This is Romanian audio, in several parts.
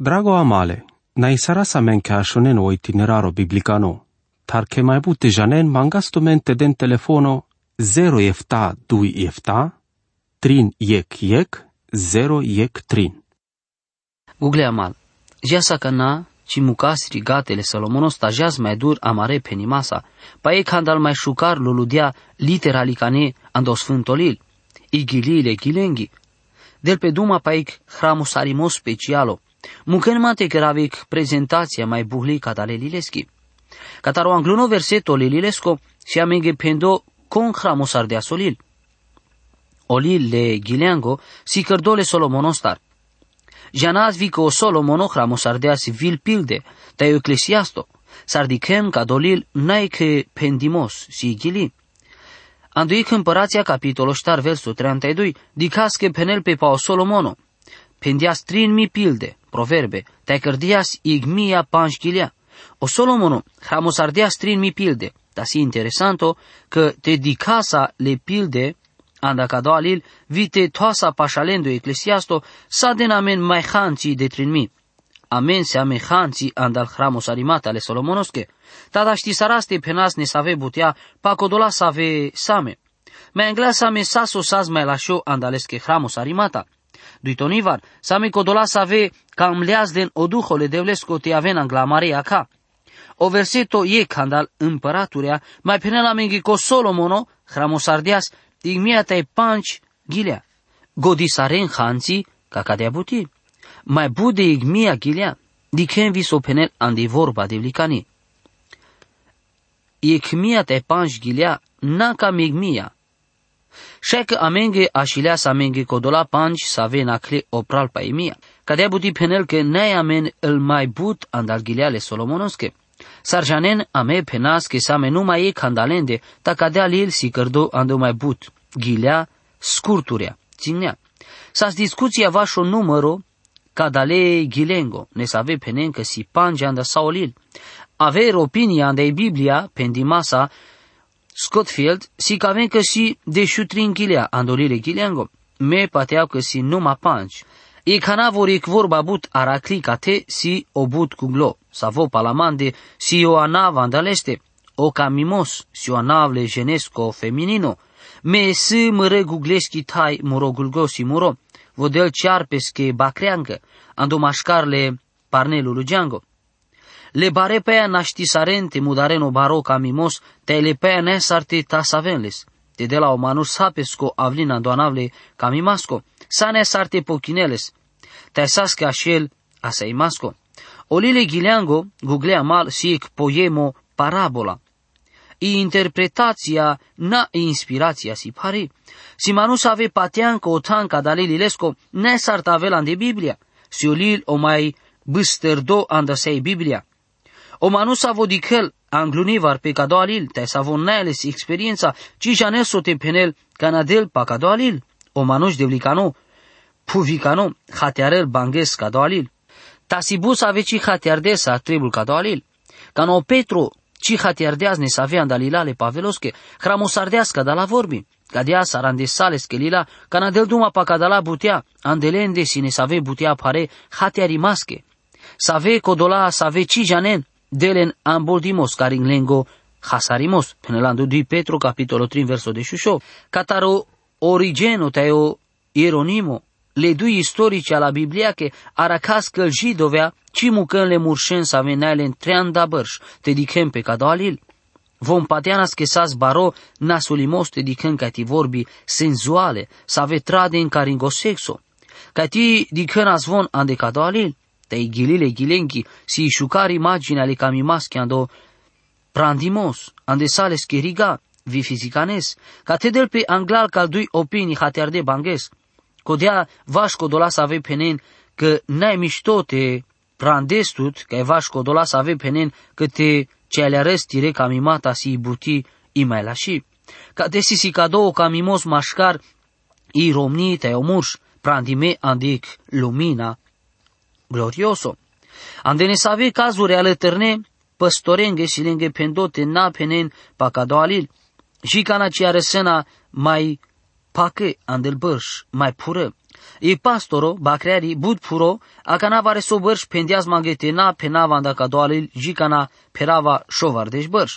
Drago amale, na isara sa men ke ashonen o itineraro biblicano, tar ke mai bute janen mangasto mente den telefono 0 efta 2 efta, trin yek yek, 0 yek trin. Google amal. Jasa kana ci mucasri gatele Salomonos tajaz mai dur amare penimasa, pa e candal mai șucar luludia literali cane ando sfântolil, igilile gilengi. Del pe duma paic hramus arimos specialo, muken mate gravik prezentația mai buhli catale lileschi. Cataro angluno verseto lilesco si amenge pendo con hramus ardea solil. Olil le gileango si cărdole Solomonostar. Janaz vico solo monochramos ardeas vil pilde, ta ecclesiasto, sardichem ca dolil naike pendimos si gili. Anduic împărația capitolul ștar versul 32, dicasche penel pe pao Solomono, pendias trin mi pilde, proverbe, te cărdias igmia panșghilia. O Solomono, hramos ardeas trin mi pilde, ta si interesanto că te dicasa le pilde anda ca alil, vite toasa pașalendo eclesiasto, sa den amen mai hanții de trinmi. Amen se ame hanții andal hramos arimate ale Solomonosche. Tada ști saraste penas ne save butea, pa codola save same. Me engla same saso saz mai lașo andalesche hramos arimata. Duitonivar, same codola save cam leaz den oduhole devlesco te aven angla marea ca. O verseto e candal împăraturea, mai penela mengi co Solomono, hramosardias, igmia tai panci gilea. Godisaren hanci kakadea buti. Mai bude igmia gilea. Diken vi sopenel andi vorba de vlicani. Igmia tai panci gilea naka migmia. Shek amenge ashilea sa amenge kodola panci sa ve nakle opral pa imia. Kadea buti penel ke nei amen el mai but andal gileale Solomonoske. Sarjanen ame penas ke same numai e candalende, ta cadea lil si cărdo ando mai but, ghilea, scurturea, ținea. Sas discuția vașo număro, cadale ghilengo, ne save penen că si pange anda saolil. Aver opinia anda Biblia, pendimasa, Scottfield, si caven că si deșutrin ghilea, andolile ghilengo, me pateau că si numa panci. E canavoric vorba but araclicate si obut cu glo. Savo palamande, si o anava andaleste, o camimos, si o anavle genesco feminino, me si măre gugleschi tai muro gulgosi muro, vodel cearpesche bacreancă, ando mașcarle parnelul geango. Le bare pe aia naștisarente mudareno baro camimos, te le pe aia nesarte tasavenles, te de la o manus sapesco avlina doanavle camimasco, sa nesarte pochineles, te sasque așel aseimasco. Olile Ghileango, googlea mal sic poemo parabola. I interpretația na inspirația si pari. Si manus ave pateanco o tanca da lilesco ne sarta avelan de Biblia. Si olil o mai băstărdo anda sei Biblia. O manus avo dicel anglunivar pe cado alil, te savon neles experiența, ci janeso te penel canadel pa cado alil. O manus de vlicano, puvicano, hatearel banges cado alil. Tasibus aveci hatiardesa tribul cadoalil. Cano Petru ci hatiardeaz ne savea dalilale paveloske, hramusardească da la vorbi. Cadea sarandesales que lila, cana del duma pa cadala butea, andelende si ne save butea pare hatiarimasche. Save codola save ci janen, delen amboldimos carin lengo hasarimos, penelandu di Petru capitolo 3 verso de șușo, cataro origeno teo ironimo, le dui istorici alla Biblia che aracas călji dovea ci mucân le murșen sa veneale în treanda bărș, te dichem pe cadalil. Vom pateanas che sas baro nasulimos te dichem ca ti vorbi senzuale, sa vetrade în caringosexo. Ca ti dichem as von ande cadalil, te igilile gilenchi si șucari imagine ale camimaschi ando prandimos, ande sales che riga, vi fizicanes, ca te del pe anglal cal dui opinii hatiarde banges, Codea vașco dola să ave penen că n-ai mișto te prandestut, că e vașco dola să ave penen că te ce ale arăstire ca mimata si buti i mai lași. Ca te si ca două ca mimos mașcar i romni te omurș, prandime andic lumina glorioso. Andene să ave cazuri ale târne, păstorenghe și lenghe pendote na penen pa ca doalil. Și ca na ce mai pacă andel bărș, mai pură, E pastoro, bakreari, bud puro, akana vare so bărș pendiaz mangetena penava anda kadoalil jikana perava shovardeș bărș.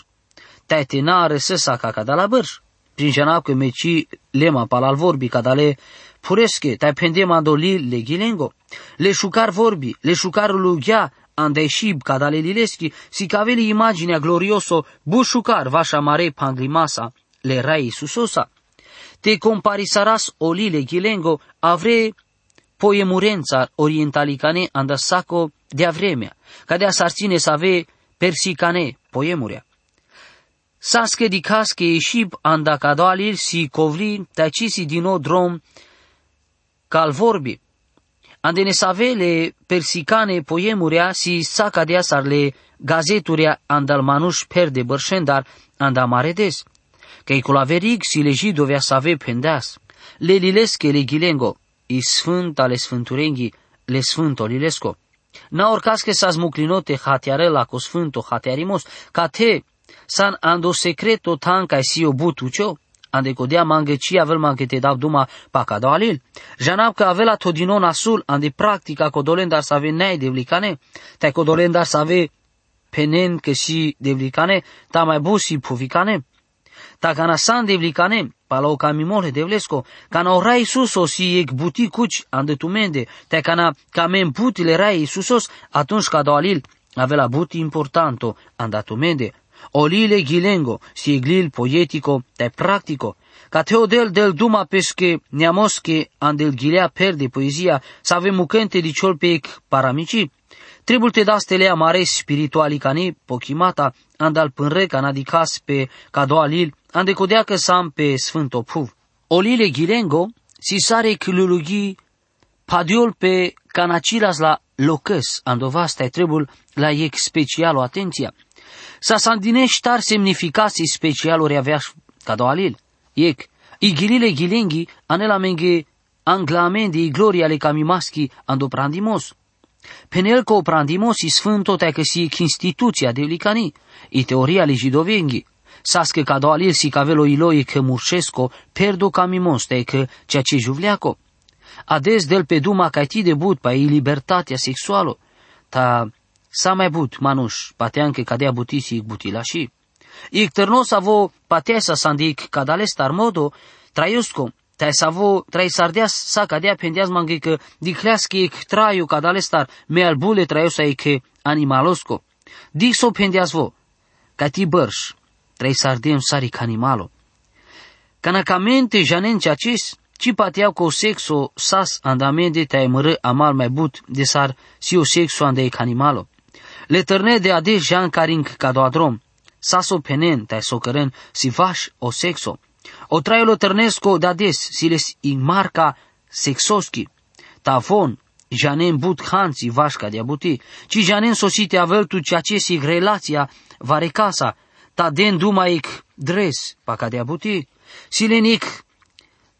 Taitena răsăsa ca cadala bărș. Prin jana că meci lema palal vorbi cadale puresche, tai pendema doli le gilengo. Le șucar vorbi, le șucar lughia, andeshib cadale lileschi, si caveli imaginea glorioso bușucar vașa mare panglimasa, le rai susosa te comparisarás olile gilengo avre poemurența orientalicane andasaco de avremea, ca de a sarține să ave persicane poemurea. Saske di kaske ieșib andacadoalil si covli tacisi din o drom cal vorbi. Ande ne savele persicane poemurea si saca de asarle gazeturea andal manuș perde bărșendar andamaredes că la verig si leji dovea să ave pendeas. Le lilesche le gilengo, i sfânt ale sfânturenghi, le sfânto lilesco. Na orcas că s-a smuclinote hatiarela cu sfânto hatiarimos, ca te, san ando secreto tanca si o butucio, ande codea mangeci avel mange te dau duma paca do alil. Janab că avela todinon asul ande practica codolendar să ave nei devlicane, te codolendar să ave penen că si devlicane, ta mai busi puvicane. Ta kana san devlicane, palo camimole devlesco, kana o rai suso si ec buti cuci ande tumende, te kana camen putile rai susos, atunci ca alil avea buti importanto andatumende. Olile gilengo, si glil poetico, te practico, ca teodel del duma pesche neamosche andel gilea perde poezia, să avem mucente di ciol pe paramici, Trebuie te da stelea mare spirituali cane, pochimata, andal pânre canadicas pe cadoalil, ande codea că sam pe sfânt opuv. Olile gilengo, si sare câlulugi padiol pe canacilas la locăs, andovasta trebuie la ec special o atenția. Sa sandinești tar semnificații special ori avea cadoalil. Ec, igilile gilengi anela menge anglamendi i gloria le camimaschi andoprandimos. Penel co prandimos i sfânto te că si instituția de licani, i teoria li jidovenghi, sasche ca doalil si cavelo iloi că murșesco, perdo camimos te că ceea ce juvleaco. Ades del pe duma ca ti de but pa i libertatea sexualo, ta sa mai but manuș, patean că cadea butisi butila și. Ik tărnos avo patea sa sandic cadalestar modo, traiusco, Taj savo, traj sardias sa kadea pendias mangi că dicleaschi ec traiu cadalestar me albule traiosa ec animalosco. Dixo pendias vo, ca ti bărș, traj sardiem sari animalo. Canacamente janenci acis, ci pateau co sexo sas andamende te mără amal mai but de sar si o sexo ande ec animalo. Le tărne de ade jan caring cadoadrom, saso penen te socăren si vaș o sexo. O traielo tărnesco dades siles in marca sexoschi. Tafon, janen but hanți vașca de abuti, ci janen sosite aveltu ceacesi relația varecasa, ta den dumaic dres paca de abuti, silenic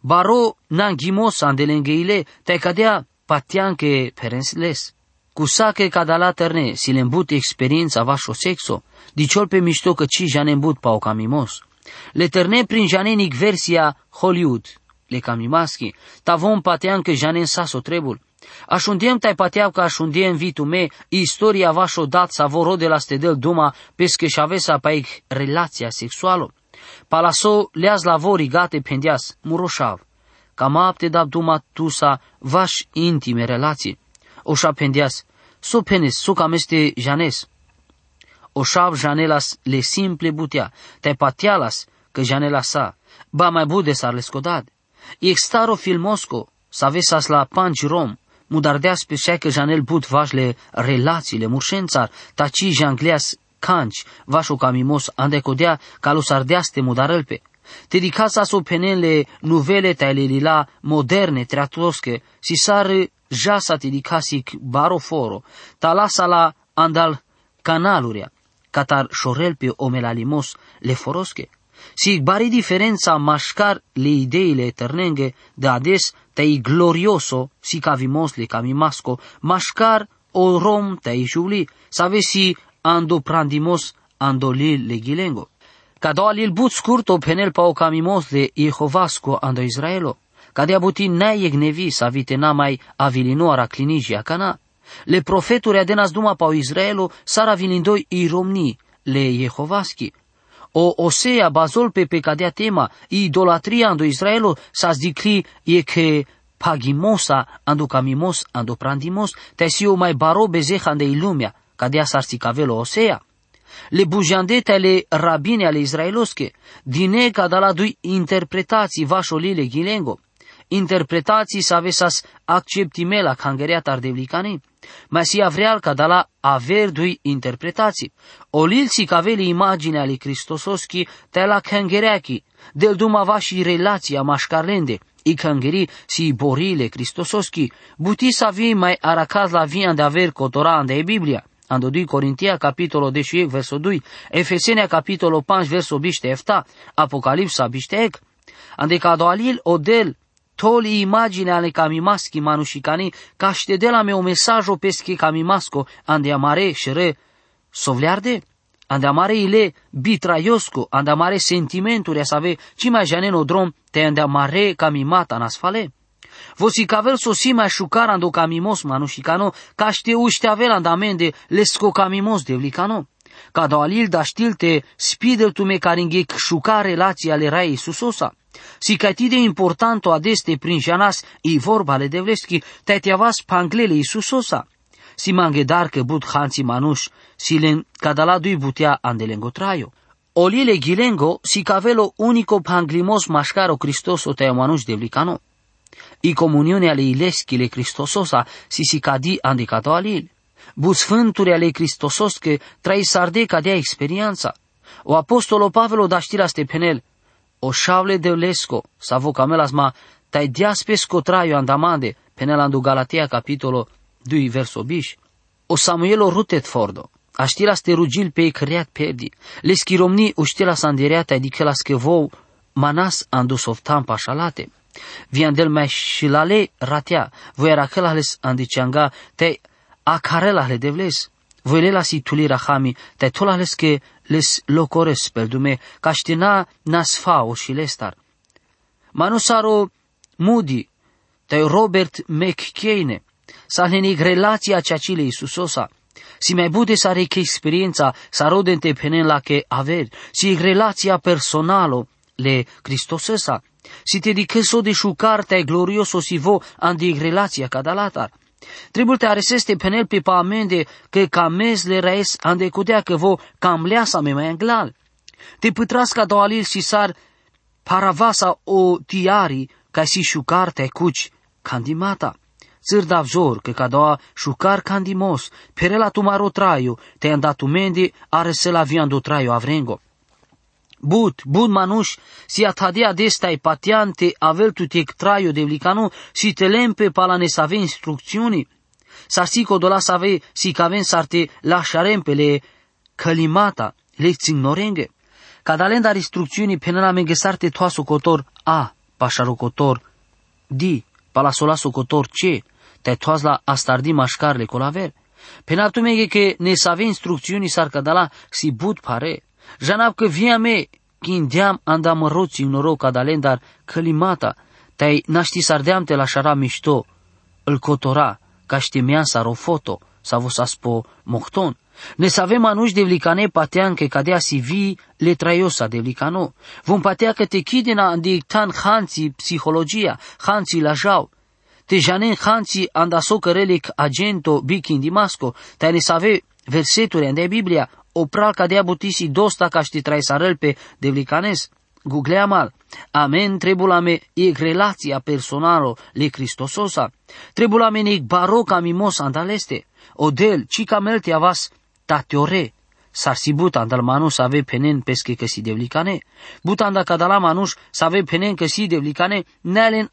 baro nangimos andelengheile, te cadea patianche perensles. Cu sache cadala terne, silembut experiența vașo sexo, diciol pe mișto că ci janen but pa o camimos. Le terne prin janenic versia Hollywood, le camimaschi, tavon patean că janen saso trebul. Așundiem tai pateau că așundiem vitu me, istoria vașo dat sa voro de la stedel duma, pesche și avesa paic relația sexuală. Palaso leaz la vori gate pendias, muroșav. Cam apte dab duma tusa vaș intime relații. Oșa pendias, so penes, so cam este janes oșav janelas le simple butea, te patialas că janela sa, ba mai bude sar le scodad. Extaro filmosco, să avesas la panci rom, mudardeas pe că janel but vașle relațiile murșențar, taci jangleas canci, vașo camimos andecodea calusardeaste mudarălpe. Te dicasa so penele nuvele taile lila moderne treatosche, si sar jasa te dicasic baroforo, talasa la andal canaluria, catar șorel pe omelalimos le forosche. Si bari diferența mașcar le ideile eternenge de ades tei glorioso si cavimos le camimasco, mașcar o rom tei juli, savesi ando prandimos ando lil le gilengo. Cado alil but scurto penel pa o camimos le Jehovasco ando Israelo. Cadea buti ne jegnevi sa vite na mai avilinoara klinizia kana. Le profeturi adenas duma pa Izraelu sara vilindoi i romni le Jehovaski. O Osea bazol pe pe cadea tema i idolatria ando Israelu sa zdikli e che pagimosa ando camimos ando prandimos te o mai baro bezeha de ilumia cadea sarsi cavelo Osea. Le bujandete ale rabine ale Israelosche, dine ca da la dui interpretații vașolile gilengo, interpretații sa vesas acceptimela cangerea tardevlicane, Masia vreal ca da la aver dui interpretații. Olilții ca veli imagine ale Cristososchi te la cangereachi, del dumava și relația mașcarlende, i cangeri si borile Cristososchi, buti sa vi mai aracaz la via de aver cotoran de Biblia. Ando 2 Corintia capitolo 10 verso 2, Efesenia capitolo 5 verso biste efta, Apocalipsa biste ec. Ande ca alil odel toli imagine ale kamimaski manushikani ca la me o mesajo pesche kamimasko ande amare shere sovlearde? Ande amare ile bitraiosco ande amare sentimenturi a save ci mai janeno drom te ande amare kamimata nasfale? Vosi cavel sosima șucara ando camimos manushikano ca ște uște avel andamende lesco camimos devlicano. Ca do alil da știlte spidel tu me caringhec șuca relația ale rai susosa. Si de importanto adeste prin janas i vorba le devleschi, te tiavas panglele Isusosa. Si dar că but hanți manuș, si len cadala dui butea andelengo traio. Olile gilengo si cavelo unico panglimos mascaro Cristoso te manuș devlicano. I comuniune ale ileschi le Cristososa si si cadi andicato alil. Bu sfânturi ale Cristosos că trai sarde cadea experiența. O apostolo Pavelo da știra stepenel, o șavle de lesco, sa vocamelas ma tai diaspesko traio andamande, penelandu Galatia capitolo 2 verso biș. O Samuelo rutet fordo, aștila ste rugil pe creat perdi, le schiromni uștila sandireata adică la schevou, manas andu softan pașalate. Viandel mai shilale ratea, voi era călales andicianga, te acarelale devles. Voi lela si tuli rahami, te tolales que les locores pel dume, caștina nasfao și lestar. Manusaro Moody, te Robert McCain, sa nenig relația ceacile Iisusosa, si mai bude să are experiența, să rodente penen la che aver, si relația personalo le Cristosesa, si te di so de șucarte glorioso si vo andi relația cadalatar. Trebuie te areseste penel pe pa amende că camez le raes ande cudea că vo cam leasa me mai anglal. Te pătrasca doalil și sar paravasa o tiari ca si șucar te cuci candimata. Țâr davzor că ca doa șucar candimos, perela tu maro traio, te andatu mende are se la viando traio avrengo. But, bun manuș, si atadea destai patiante avel tu te traio de vlicanu, si te lempe pala ne save instrucțiuni, sa si codola save si caven sarte lasciarempele călimata, lecții ignorenge. Cadalenda instrucțiunii penana mengesarte toaso cotor a, pașaro cotor di, pala sola cotor ce, te toas la astardi mașcarle colaver. Penatu mege che ne save instrucțiuni s-ar cadala si but pare, Janab că via me, kindeam andam roți noroc cadalendar călimata, tai naști sardeam te la șara mișto, îl cotora, ca știmean sa rofoto, sa vos aspo mohton. Ne savem anuși de vlicane patean că cadea si vi le traiosa de vlicano. Vom patea că te chidina dictan hanții psihologia, hanții la jau. Te janen hanții andaso cărelic agento bikin dimasco, te ne save verseturi ande Biblia, opral cadea butisi dosta ca ști traisarel pe devlicanes. Googlea mal. Amen trebulame e relația personală le Cristososa. Trebulame ne baroca mimos andaleste. Odel, cica melte avas tateore. S-ar si buta andal manus ave penen pesche că si devlicane. Buta anda cadala manus să ave penen că si devlicane nealen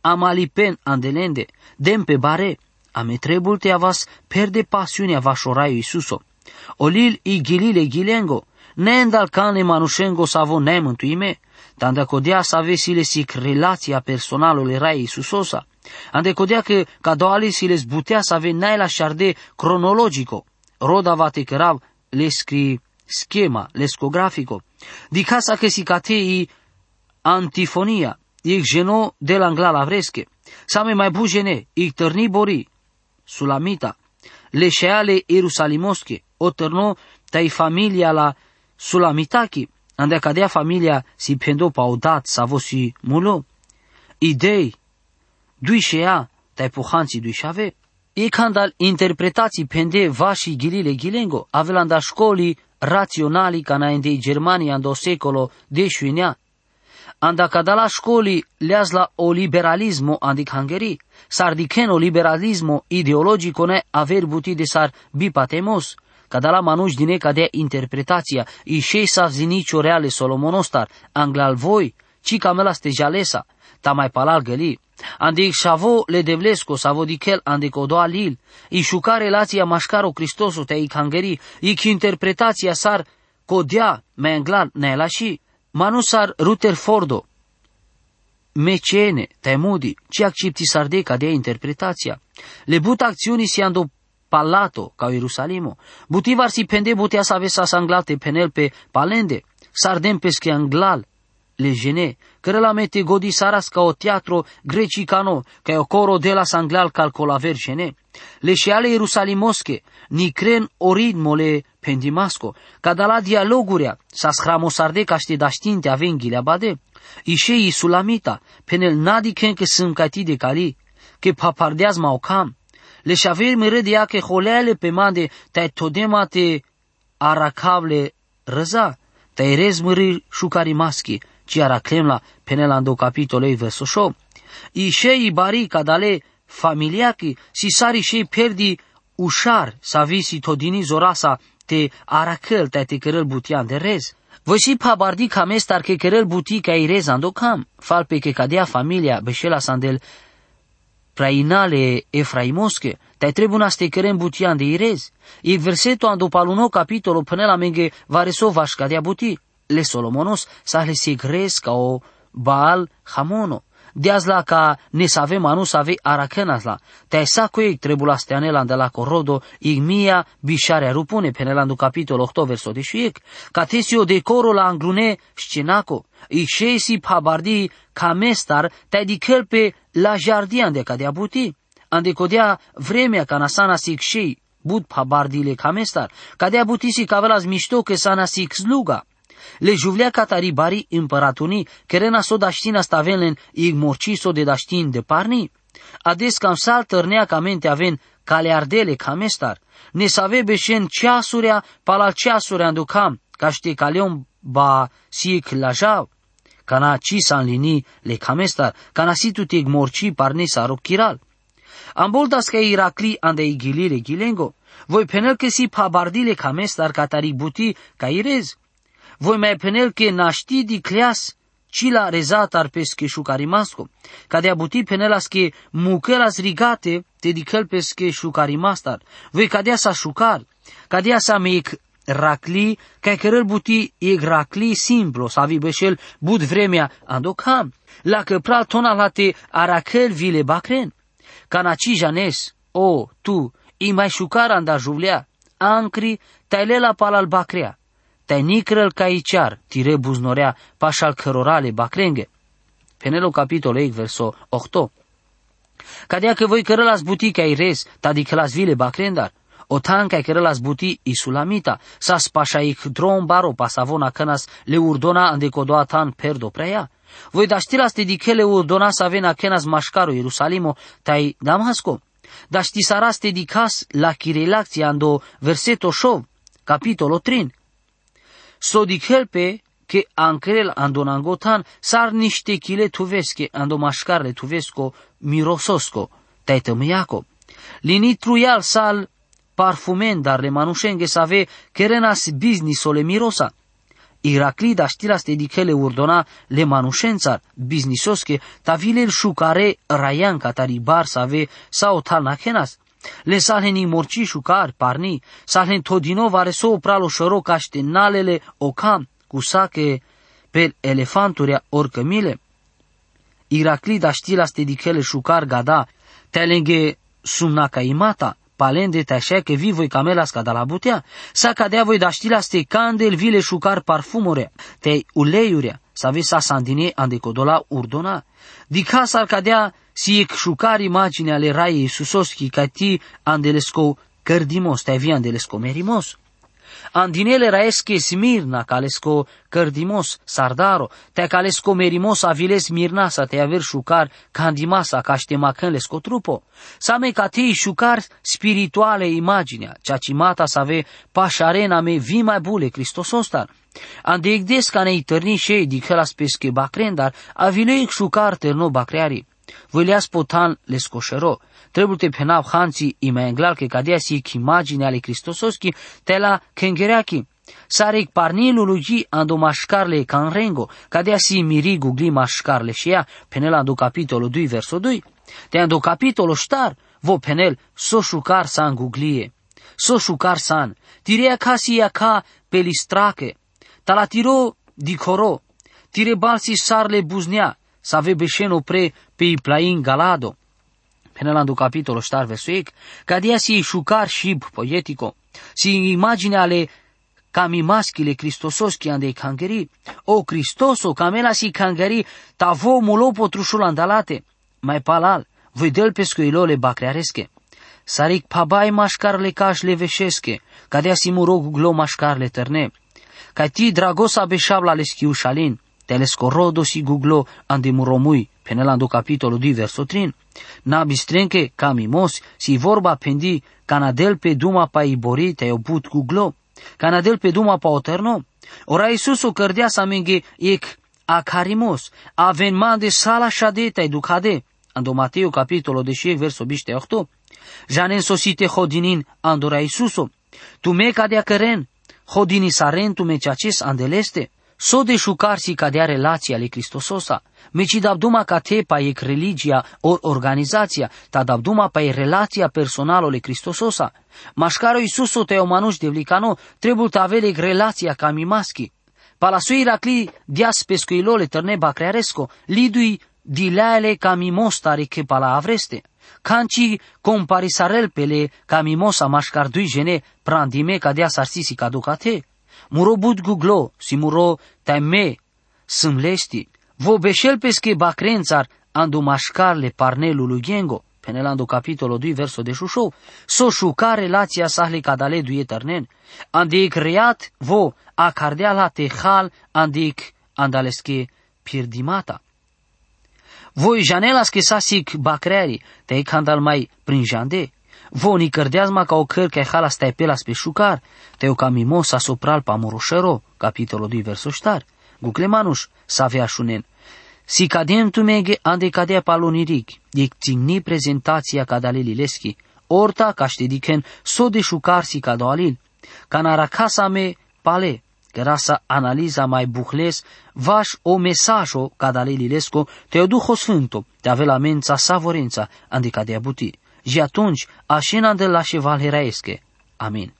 amalipen andelende. Dem pe bare. Ame trebul te avas perde pasiunea vașoraiu Iisuso. Olil i gilile gilengo, ne endal cane manushengo savo ne mântuime, tanda codea să avesile sic relația personalului rai Iisusosa, ande codea că cadoali si les butea să ave la șarde cronologico, roda vate cărav le scri schema, lescografico, di casa că si catei antifonia, ik ženo de la anglala vreske. Same mai bu žene, ik tărni bori, sulamita. Le šeale Jerusalimoske, o tărno tai familia la sulamitaki, ande cadea familia si pendo paudat savo si mulo. Idei, dui shea, tai puhanții dui shave. E candal interpretații pende vași gilile gilengo, avelanda școlii raționali ca înainte Germania în secolo deșuinea. Anda cadala școlii leaz la o liberalismo andic Hungary, sar diken o liberalismo ideologico ne aver buti de sar bipatemos, cadala manuș dine cadea interpretația, i șei sa zinicio reale Solomonostar, anglal voi, ci camela ste jalesa, ta mai palal găli, Andi șavo le devlesco, savo dichel andi codoa lil, i șuca relația mașcaro Cristosu te i cangeri, i chi interpretația sar codea me englan nela și, manusar Rutherfordo, mecene, temudi, ci accepti sarde ca de interpretația. Le but acțiuni si ando palato, ca Ierusalimo. Butivar si pende butea să avea sa anglate penel pe palende, sardem pesche anglal, le gene, care la mete godi saras ca o teatro grecicano, ca o coro de la sanglal calcola vergene. Le ale Ierusalimosche, ni cren oridmo le pendimasco, ca da la dialogurea, sa schramosarde ca ște daștinte avenghile abade. Ișei sulamita, penel nadi ken că sunt cati de cali, că papardeaz mau cam. Le șaver mere de ea că holeale pe mande, te todema te aracavle răza, te rez mări șucarimaschi, ci araclemla penelando capitolei verso show. I shei bari cadale familiaki si sari shei perdi ușar sa visi todini zorasa te aracel te te cărăl butian de rez. Voi si pa bardi camestar che cărăl buti ca i rez ando cam, fal pe che cadea familia beșela sandel prainale efraimosche, te trebuna ste cărem butian de irez. I verseto ando paluno capitolo până la menge vareso vaș cadea buti le Solomonos le sigres ca o Baal Hamono. Diazla ca ne save manu save arakenazla. Te sa cu ei trebula steanela de la corodo igmia bisharea rupune penelandu capitol 8 verso 18. Ca tesio decoro la anglune scenaco. I șesi pabardi ca mestar te dichel pe la jardian de cadea buti. Ande codea vremea ca nasana sic șei bud pabardile ca mestar. Cadea butisi cavelas mișto că sana sic sluga le juvlea cataribari împăratunii, kerena so daștina stavelen igmorciso de daștin de parni? Ades cam sal tărnea ca mente aven cale ardele ca mestar, ne save beșen ceasurea palal ceasurea înducam, ca știe caleon ba sic jav, ca na ci sa lini le camestar, ca na situ te igmorci parne sa chiral. Am boltas ca Iracli ande igilire gilengo, voi penel că si pabardile camestar catari buti ca irez, voi mai penel che naști di cleas, cila rezatar pesche șucarimasco, ca de abuti penelas che muchelas rigate te dicăl pesche șucarimastar, voi cadea sa șucar, cadea sa meic racli, ca cărăl buti e racli simplu, sa vi beșel bud vremea andocam, la că pral tona la te aracel vile bacren, ca naci janes, o, tu, i mai șucar anda juvlea, ancri, taile la pal al bacrea, Tainicrăl caiciar, tire buznorea, pașal cărorale, bacrenghe. Penelo capitol 8, verso 8. Cadea că voi cărălas buti ca res, las vile bacrendar. O tanca cărălas buti isulamita, sa spașa ich drom baro pasavona cănas le urdona ande codoa tan perdo preia. Voi da știras te dichele urdona să avena kenas mașcaro Ierusalimo, tai Damasco. Da știsaras te dicas la chirelaxia ando verseto șov, capitolo 3 sodikelpe che ankrel andonangotan sar niște chile tuveske ando mașcarle tuvesco mirososko taitămâiaco. Linitruyal sal parfumen dar le manușenghe save kerenas business le mirosa. Iraclida știras dedicele urdona le manușențar businessoske tavilel șucare raian cataribar save sau talnachenas. Le salheni morci șucar, parni, salhen todino vare so pralo șoro caște nalele ocam, cu sache pe elefanturia orcămile. Iraclida știla stedichele șucar gada, telenghe sumnaca imata, palende te așa că vi voi camelas ca da la butea, sa cadea voi da știla ste candel vile șucar parfumore, te uleiurea, sabe sa sandine ande kodola urdona. Dika sar kadea si ek shukar imagine ale rai Iisusos ki kati andelesko cărdimos, te avia andelesko merimos. Andinele raeske Smirna, kalesko cărdimos, sardaro, te kalesko merimos aviles mirnasa, te aver shukar candimasa, caștemacânlesko trupo. Same catei shukar spirituale imaginea, ceacimata să ave pașarena me vi mai bule Cristosostar. Ande egdes ca ne itărni și dicălas pesche bacrendar, avile shukar terno bacreari. Văleas potan le scoșero. Trebuie te penav hanții imenglal că cadea si imagine ale Cristososki te la kengereaki. Sarek parnilu lugi ando mașcarle canrengo, cadea si miri gugli mașcarle și ea, penel ando capitolul 2 verso 2. Te ando capitolul ștar, vo penel so șucar san guglie. So șucar san, tirea ca si ea ca pelistrache, talatiro dicoro, tire balsi sarle buznea, să ave beșeno pre pe plain galado. Penelando capitolo star versuic, cadia si șucar shib poetico, si imagine ale cami maschile Cristosos che ande cangeri, o Cristoso camela si cangeri, tavo mulo potrușul andalate, mai palal, voi del pescuilole bacrearesche. Saric pabai mașcarle caș le veșesche, cadea si murog glo mașcarle terne, ca ti dragosa beșabla le schiușalin, telescorodo si guglo ande muromui, penelando capitolul 2 verso 3, na bistrenke camimos si vorba pendi canadel pe duma pa ibori te obut guglo, canadel pe duma pa oterno, ora Iisus o cărdea să menge ec acarimos, avenman de sala șade te ducade, ando Mateo capitolul de și verso biște 8, janen sosite hodinin andora Iisuso, tu me cadea căren, hodini saren tu me ceaces andeleste, so de si cadea relația ale Cristososa, meci dabduma ca te pa ec religia or organizația, ta dabduma pa e relația personală ale Cristososa. Mașcaro Iisuso te omanuș de vlicano, trebuie ta avele relația ca mimaschi. la sui racli dias pescuilole tărne bacrearesco, lidui dileale ca mimostare che pala avreste. Canci comparisarel pele ca mimosa mașcardui gene prandime ca dea sarsisi ca ducate. Muro bud guglo, si muro taime, sâmlesti, vo beșel pesche bacrențar, andu mașcarle parnelul gengo, penelando capitolo 2 verso de șușou, so șuca relația sahle cadale du eternen, andic reat vo acardea la tehal andic andalesche pierdimata. Voi janelas che sasic bacreari, te candal mai prin jande, Voni cărdeazma ca o căr că halas stai pelas pe șucar, teo ca mimosa sopral pa moroșero, capitolul 2 verso ștar. Guclemanuș, să avea șunen. Si cadem tu mege ande cadea paloniric, e țigni prezentația ca dalilileschi, orta ca ștediken so de șucar si ca doalil, ca nara casa me pale, că rasa analiza mai buhles, vaș o mesajo ca dalililesco, te duho sfânto, te ave la mența savorența, ande cadea buti și atunci așina de la cheval heraesche. Amin.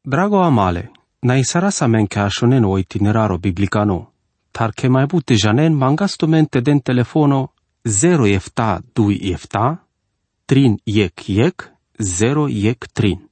Drago amale, na isara sa men ke ashonen o itineraro biblicano, tar ke mai bute janen mangasto mente den telefono 0 efta 2 efta, trin yek yek, 0 yek trin.